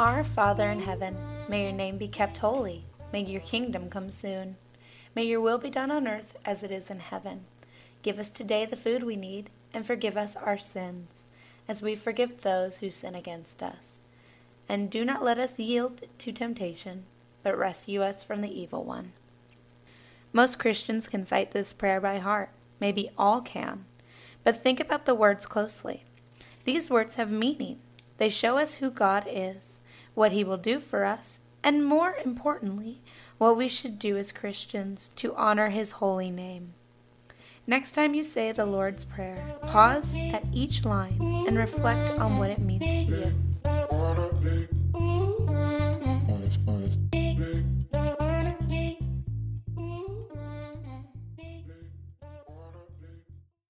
Our Father in heaven, may your name be kept holy. May your kingdom come soon. May your will be done on earth as it is in heaven. Give us today the food we need, and forgive us our sins, as we forgive those who sin against us. And do not let us yield to temptation, but rescue us from the evil one. Most Christians can cite this prayer by heart. Maybe all can. But think about the words closely. These words have meaning. They show us who God is, what He will do for us, and more importantly, what we should do as Christians to honor His holy name. Next time you say the Lord's Prayer, pause at each line and reflect on what it means to you.